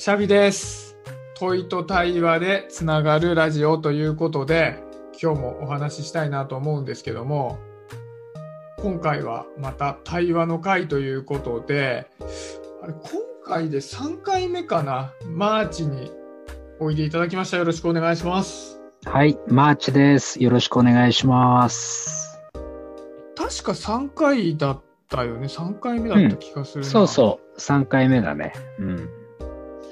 シャビです。問いと対話でつながるラジオということで、今日もお話ししたいなと思うんですけども、今回はまた対話の回ということで、あれ今回で3回目かな、マーチにおいでいただきました。よろしくお願いします。はい、マーチです。よろしくお願いします。確か3回だったよね。3回目だった気がするな、そうそう、3回目だね。うん。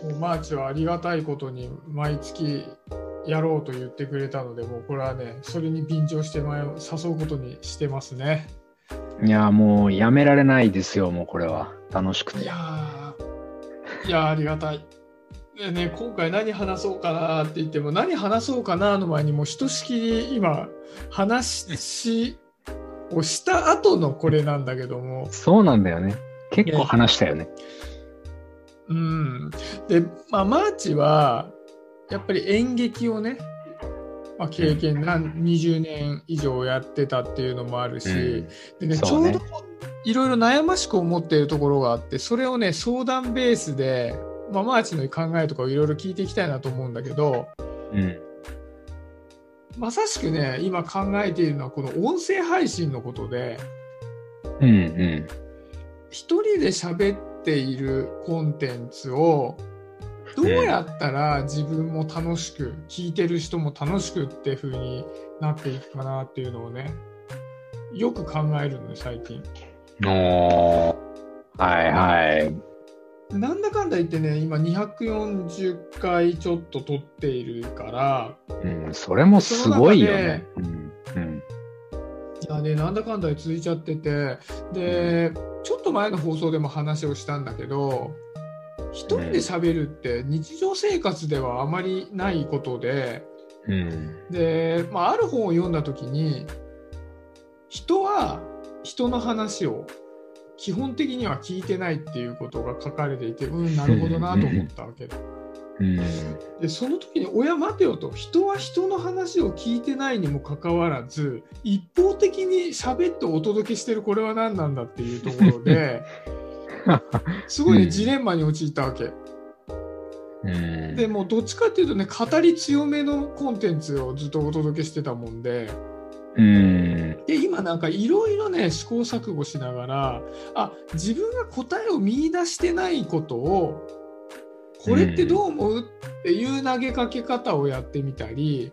もうマーチはありがたいことに毎月やろうと言ってくれたので、もうこれはね、それに便乗して前を誘うことにしてますね。いや、もうやめられないですよ、もうこれは。楽しくて。いやー、いやーありがたい。でね、今回何話そうかなって言っても、何話そうかなの前にもうひとしきり今、話をした後のこれなんだけども、そうなんだよね。結構話したよね。うん。で、まあ、マーチは、やっぱり演劇をね、まあ、経験何、20年以上やってたっていうのもあるし、うんでね、ちょうどいろいろ悩ましく思っているところがあって、それをね、相談ベースで、まあ、マーチの考えとかをいろいろ聞いていきたいなと思うんだけど、うん。まさしくね、今考えているのはこの音声配信のことで、うんうん。一人で喋っているコンテンツをどうやったら自分も楽しく聞いてる人も楽しくって風になっていくかなっていうのをねよく考えるのね最近おー。はいはい。なんだかんだ言ってね今240回ちょっと撮っているからうん、それもすごいよね。うん。うん。いやねなんだかんだで続いちゃっててでちょっと前の放送でも話をしたんだけど一人で喋るって日常生活ではあまりないことで、うん。で、まあ、ある本を読んだ時に人は人の話を基本的には聞いてないっていうことが書かれていてうんなるほどなと思ったわけだ。うん。でその時に「親待てよ」と人は人の話を聞いてないにもかかわらず一方的に喋ってお届けしてるこれは何なんだっていうところで すごいね、うんジレンマに陥ったわけ。うん。でもうどっちかっていうとね語り強めのコンテンツをずっとお届けしてたもんで。うん。で今なんかいろいろね試行錯誤しながらあ自分が答えを見出してないことをこれってどう思うっていう投げかけ方をやってみたり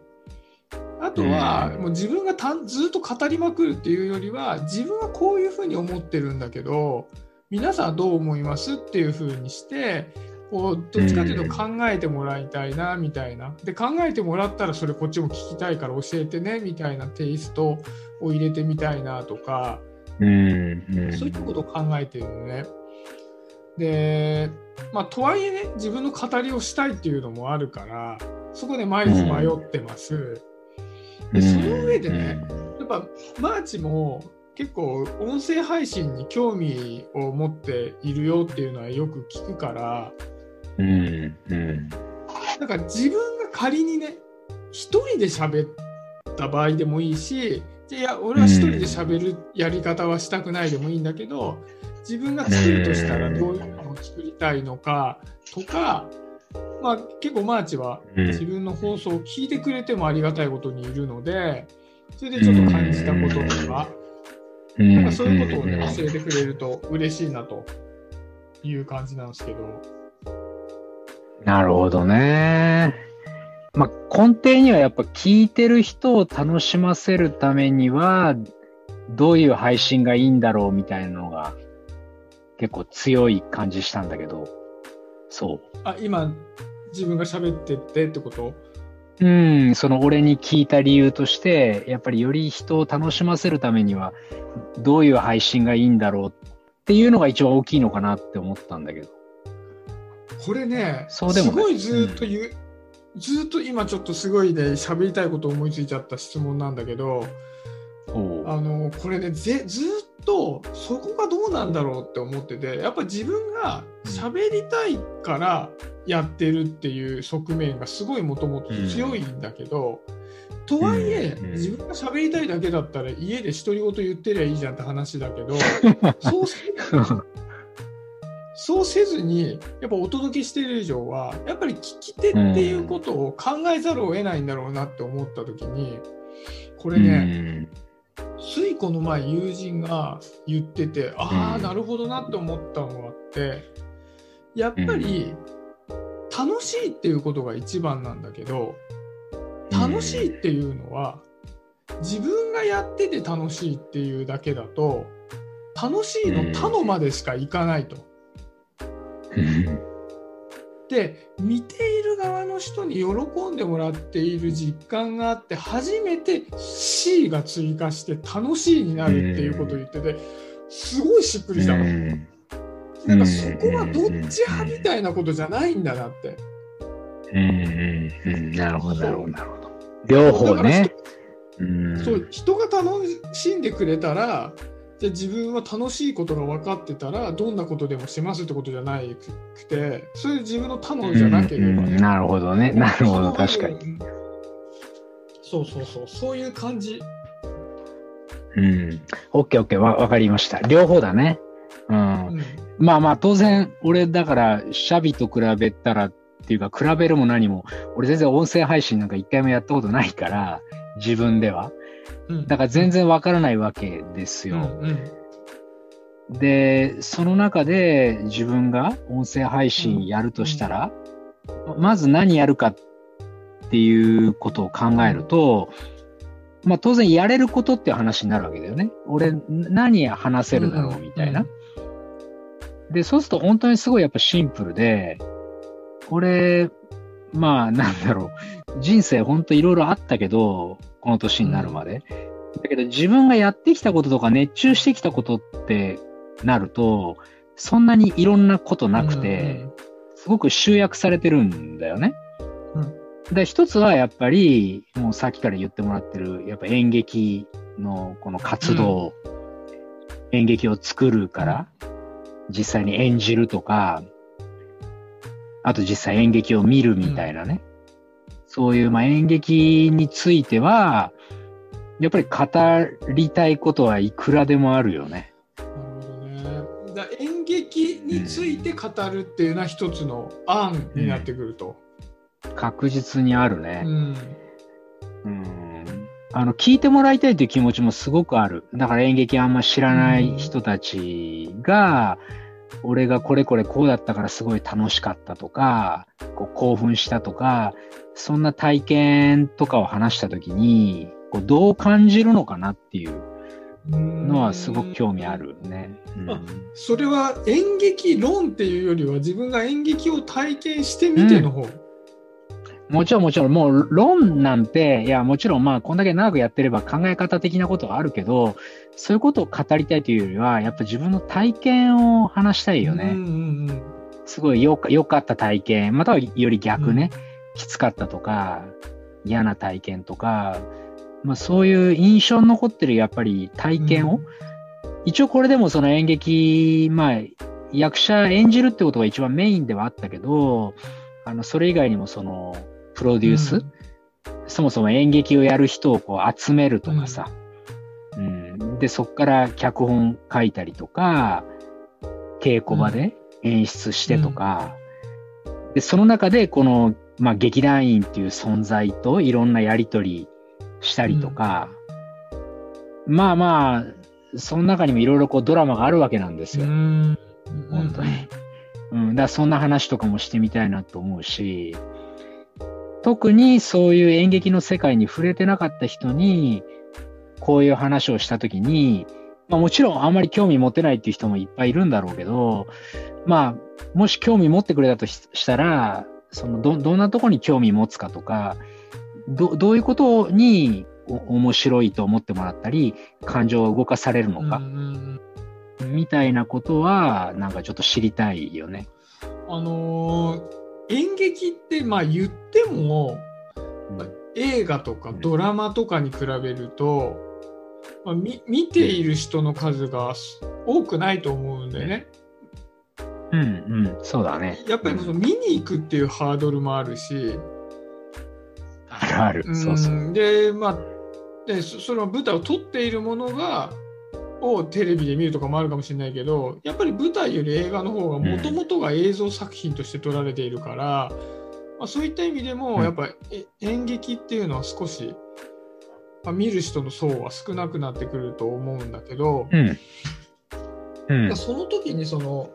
あとはうんもう自分がたんずっと語りまくるっていうよりは自分はこういうふうに思ってるんだけど皆さんはどう思いますっていうふうにしてこうどっちかというと考えてもらいたいなみたいなで考えてもらったらそれこっちも聞きたいから教えてねみたいなテイストを入れてみたいなとか。そういったことを考えてるのね。で、まあ、とはいえね、自分の語りをしたいっていうのもあるから、そこで毎日迷ってます。でその上でねやっぱ、マーチも結構音声配信に興味を持っているよっていうのはよく聞くから、うん。うん。なんか自分が仮にね、一人で喋った場合でもいいし、いや、俺は一人で喋るやり方はしたくないでもいいんだけど、自分が作るとしたらどういうのを作りたいのかとか、まあ結構マーチはうん自分の放送を聞いてくれてもありがたいことにいるので、それでちょっと感じたこととか、うんなんかそういうことをね、教えてくれると嬉しいなという感じなんですけど。なるほどね。まあ、根底にはやっぱ聞いてる人を楽しませるためには、どういう配信がいいんだろうみたいなのが結構強い感じしたんだけど、そあ、今、自分が喋ってってってこと？う。うん、その俺に聞いた理由として、やっぱりより人を楽しませるためには、どういう配信がいいんだろうっていうのが一番大きいのかなって思ったんだけど。これね、そうでもすごいずっと言う、ずっと今ちょっとすごいね、喋りたいこと思いついちゃった質問なんだけど、あの、これね、ぜずっとそこがどうなんだろうって思ってて、やっぱ自分が喋りたいからやってるっていう側面がすごいもともと強いんだけど、とはいえ、うん自分が喋りたいだけだったら家で独り言言ってりゃいいじゃんって話だけど、そうするそうせずにやっぱお届けしている以上はやっぱり聞き手っていうことを考えざるを得ないんだろうなって思った時にこれね、ついこの前友人が言っててああなるほどなって思ったのがあってやっぱり楽しいっていうことが一番なんだけど楽しいっていうのは自分がやってて楽しいっていうだけだと楽しいの他のまでしかいかないと。で見ている側の人に喜んでもらっている実感があって初めて C が追加して楽しいになるっていうことを言っててすごいしっくりしたの。なんかそこはどっち派みたいなことじゃないんだなって。うんうんうん、なるほどなるほどなるほど。両方ね。そう人が楽しんでくれたらじゃ自分は楽しいことが分かってたらどんなことでもしますってことじゃないくてそれ自分の他のじゃなければ、うんうん、なるほどね。なるほど確かに。そうそうそう。そういう感じ。うん。OKOK わ分かりました。両方だね。うん、うん、まあまあ当然俺だからシャビと比べたらっていうか比べるも何も俺全然音声配信なんか一回もやったことないから自分ではだから全然わからないわけですよ。で、その中で自分が音声配信やるとしたら、うん、まず何やるかっていうことを考えると、まあ当然やれることっていう話になるわけだよね。俺何話せるだろうみたいな。で、そうすると本当にすごいやっぱシンプルで、俺、まあなんだろう、人生本当いろいろあったけど、この年になるまで。うん、だけど自分がやってきたこととか熱中してきたことってなると、そんなにいろんなことなくて、すごく集約されてるんだよね。うん、で一つはやっぱり、もうさっきから言ってもらってる、やっぱ演劇のこの活動、うん、演劇を作るから、実際に演じるとか、あと実際演劇を見るみたいなね。そういう、まあ、演劇については、やっぱり語りたいことはいくらでもあるよね。だ演劇について語るっていうのは一つの案になってくると。うん、確実にあるね。うん、うんあの、聞いてもらいたいという気持ちもすごくある。だから演劇あんま知らない人たちが、俺がこれこれこうだったからすごい楽しかったとか、こう興奮したとか、そんな体験とかを話したときに、こうどう感じるのかなっていうのはすごく興味あるね。うん、それは演劇論っていうよりは自分が演劇を体験してみての方、うん。もちろんもちろん、もう論なんて、いや、もちろんまあ、こんだけ長くやってれば考え方的なことはあるけど、そういうことを語りたいというよりは、やっぱ自分の体験を話したいよね。うんうんうん、すごいよかかった体験、またはより逆ね、うん、きつかったとか、嫌な体験とか、まあ、そういう印象に残ってるやっぱり体験を、うん、一応これでもその演劇、まあ、役者演じるってことが一番メインではあったけど、あの、それ以外にもその、プロデュース、うん、そもそも演劇をやる人をこう集めるとかさ、うん、うん、で、そこから脚本書いたりとか、稽古場で演出してとか、うん、で、その中でこの、まあ、劇団員っていう存在といろんなやりとりしたりとか、まあまあ、その中にもいろいろこうドラマがあるわけなんですよ。本当に。うん、だからそんな話とかもしてみたいなと思うし、特にそういう演劇の世界に触れてなかった人に、こういう話をしたときに、まあもちろんあんまり興味持てないっていう人もいっぱいいるんだろうけど、まあ、もし興味持ってくれたとしたら、そのど、どんなとこに興味持つかとか、ど、どういうことに面白いと思ってもらったり、感情を動かされるのか、みたいなことは、なんかちょっと知りたいよね。あのー演劇ってまあ言っても、まあ、映画とかドラマとかに比べると、まあ、見ている人の数が多くないと思うんでね。うんうん、そうだね。やっぱりその見に行くっていうハードルもあるし。あるある。そうそう。で、まあ、でその舞台を撮っているものがをテレビで見るとかもあるかもしれないけどやっぱり舞台より映画の方がもともとが映像作品として撮られているから、まあ、そういった意味でもうんやっぱりえ演劇っていうのは少し、まあ、見る人の層は少なくなってくると思うんだけど、うん。うん。その時にその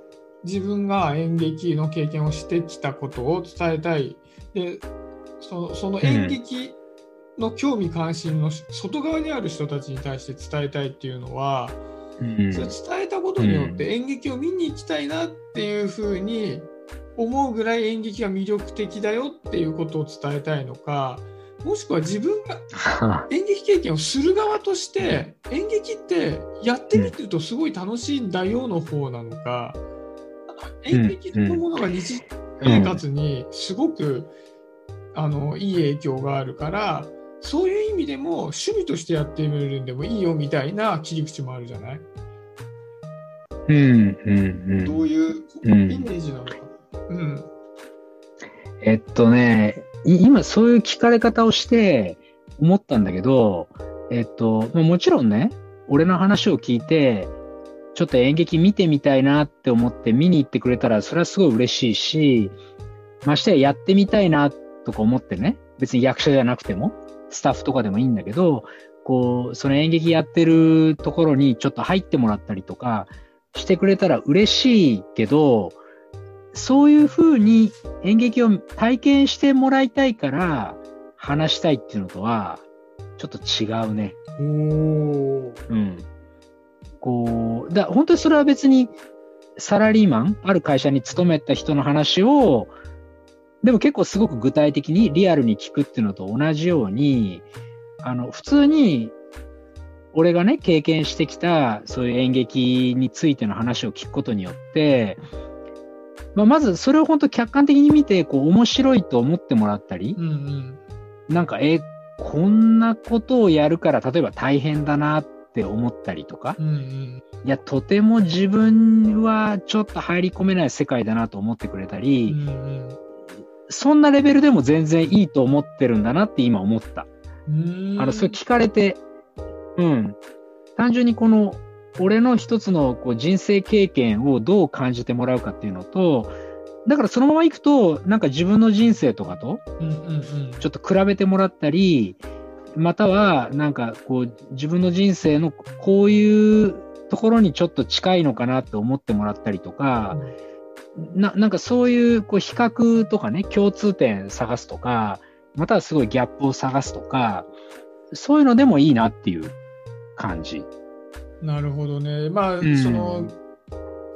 自分が演劇の経験をしてきたことを伝えたい。でそのその演劇の興味関心の外側にある人たちに対して伝えたいっていうのは、うん。それ伝えたことによっうて演劇を見に行きたいなっていうふうに思うぐらい演劇が魅力的だよっていうことを伝えたいのかもしくは自分がは 演劇経験をする側として演劇ってやってみてるとすごい楽しいんだよの方なのか演劇そのものが日生活にすごくあのいい影響があるからそういう意味でも趣味としてやってみるんでもいいよみたいな切り口もあるじゃない、うん。うん。うん。どういうイメージなのかな、うんえっとね、今そういう聞かれ方をして思ったんだけど、えっと、もちろんね、俺の話を聞いて、ちょっと演劇見てみたいなって思って見に行ってくれたら、それはすごい嬉しいし、ましてややってみたいなとか思ってね、別に役者じゃなくても、スタッフとかでもいいんだけど、こう、その演劇やってるところにちょっと入ってもらったりとかしてくれたら嬉しいけど、そういうふうに演劇を体験してもらいたいから話したいっていうのとは、ちょっと違うね。おーうん。こう、だ本当にそれは別にサラリーマン、ある会社に勤めた人の話を、でも結構すごく具体的にリアルに聞くっていうのと同じように、あの、普通に俺がね、経験してきたそういう演劇についての話を聞くことによって、まあ、まずそれを本当客観的に見て、こう面白いと思ってもらったり、うんうん。なんか、え、こんなことをやるから、例えば大変だなって思ったりとか、うんうんいや、とても自分はちょっと入り込めない世界だなと思ってくれたうり、んうん。そんなレベルでも全然いいと思ってるんだなって今思った。うん。あの、それ聞かれて、うん。単純にこの、俺の一つのこう人生経験をどう感じてもらうかっていうのと、だからそのまま行くと、なんか自分の人生とかと、うんうんうん。ちょっと比べてもらったり、または、なんかこう、自分の人生のこういうところにちょっと近いのかなって思ってもらったりとか、ななんかそういうこう比較とかね、共通点探すとか、またはすごいギャップを探すとか、そういうのでもいいなっていう感じ。なるほどね。まあ、うんその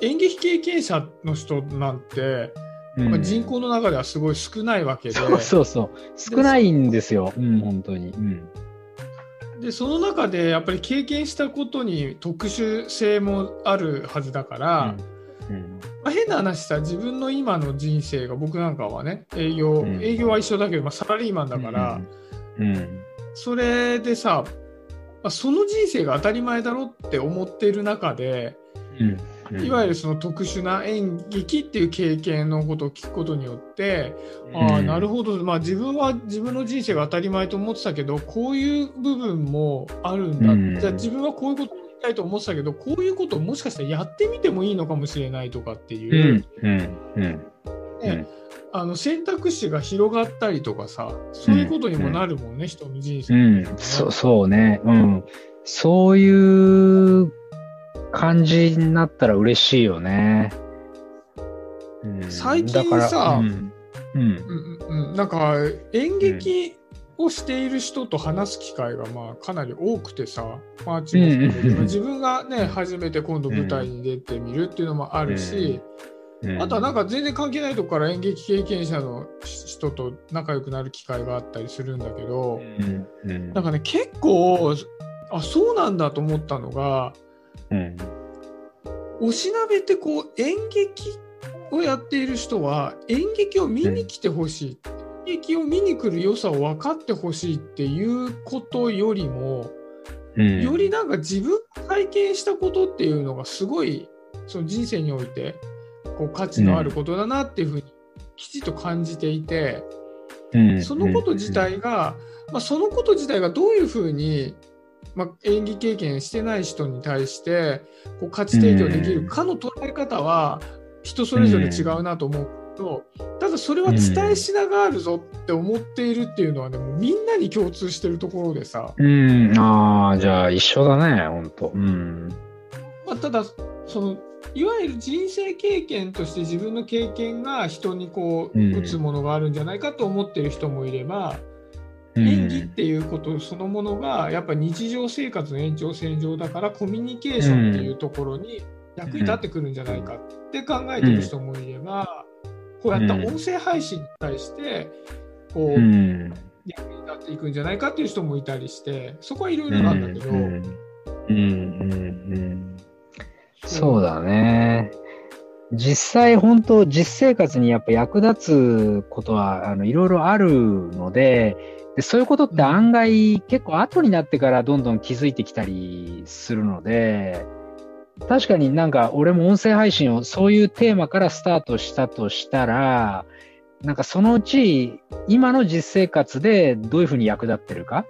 演劇経験者の人なんて、うんまあ、人口の中ではすごい少ないわけで、そうそうそう。少ないんですよ。うん、本当に。うん。でその中でやっぱり経験したことに特殊性もあるはずだから、うんまあ、変な話さ自分の今の人生が僕なんかはね営業、うん営業は一緒だけど、まあ、サラリーマンだから、うん。それでさ、まあ、その人生が当たり前だろって思っている中で、うん。うんいわゆるその特殊な演劇っていう経験のことを聞くことによって、ああなるほど、まあ、自分は自分の人生が当たり前と思ってたけどこういう部分もあるんだ、うんじゃあ自分はこういうことをやりたいと思ってたけどこういうことをもしかしたらやってみてもいいのかもしれないとかってういう、ん。うん。うん。ねあの選択肢が広がったりとかさそういうことにもなるもんね、人の人生、うん。そそうね。うん。そういう感じになったら嬉しいよね。うん。最近さうん。うん。なんか演劇をしている人と話す機会がまあかなり多くてさ、マーチも含めてうん自分がね初めて今度舞台に出てみるっていうのもあるし、うん。あとはなんか全然関係ないとこから演劇経験者の人と仲良くなる機会があったりするんだけど、なんかね結構あそうなんだと思ったのがうん。おしなべってこう演劇をやっている人は演劇を見に来てほしい、演劇を見に来る良さを分かってほしいっていうことよりも、うん。よりなんか自分が体験したことっていうのがすごいその人生においてこう価値のあることだなっていうふうにきちっと感じていて、うん。そのこと自体が、まあ、そのこと自体がどういうふうにまあ、演技経験してない人に対してこう価値提供できるかの捉え方は人それぞれ違うなと思うと、ただそれは伝えしながるぞって思っているっていうのはね、もうみんなに共通してるところでさ。うん、ああ、じゃあ一緒だね、本当うん。まあ、ただ、その、いわゆる人生経験として自分の経験が人にこう、打つものがあるんじゃないかと思ってる人もいれば、演技っていうことそのものがやっぱ日常生活の延長線上だからコミュニケーションっていうところに役に立ってくるんじゃないかって考えてる人もいれば、こうやった音声配信に対してこう、役に立っていくんじゃないかっていう人もいたりしてそこはいろいろなんだけど。うん。うん。うん。そうだね。実際本当実生活にやっぱ役立つことはあのいろいろあるのででそういうことって案外結構後になってからどんどん気づいてきたりするので確かになんか俺も音声配信をそういうテーマからスタートしたとしたら、なんかそのうち今の実生活でどういうふうに役立ってるか？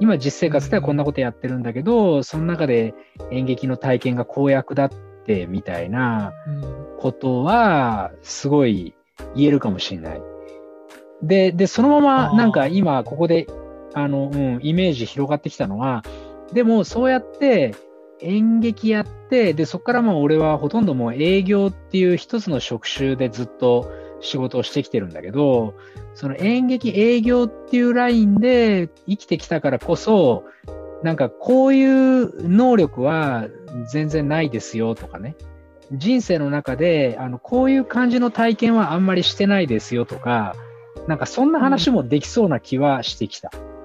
今実生活ではこんなことやってるんだけど、その中で演劇の体験がこう役立ってみたいなことはすごい言えるかもしれない。で、で、そのままなんか今ここであの、うん、イメージ広がってきたのは、でもそうやって演劇やって、で、そこからもう俺はほとんどもう営業っていう一つの職種でずっと仕事をしてきてるんだけど、その演劇営業っていうラインで生きてきたからこそ、なんかこういう能力は全然ないですよとかね。人生の中で、あの、こういう感じの体験はあんまりしてないですよとか、なんかそんな話もできそうな気はしてきた。うん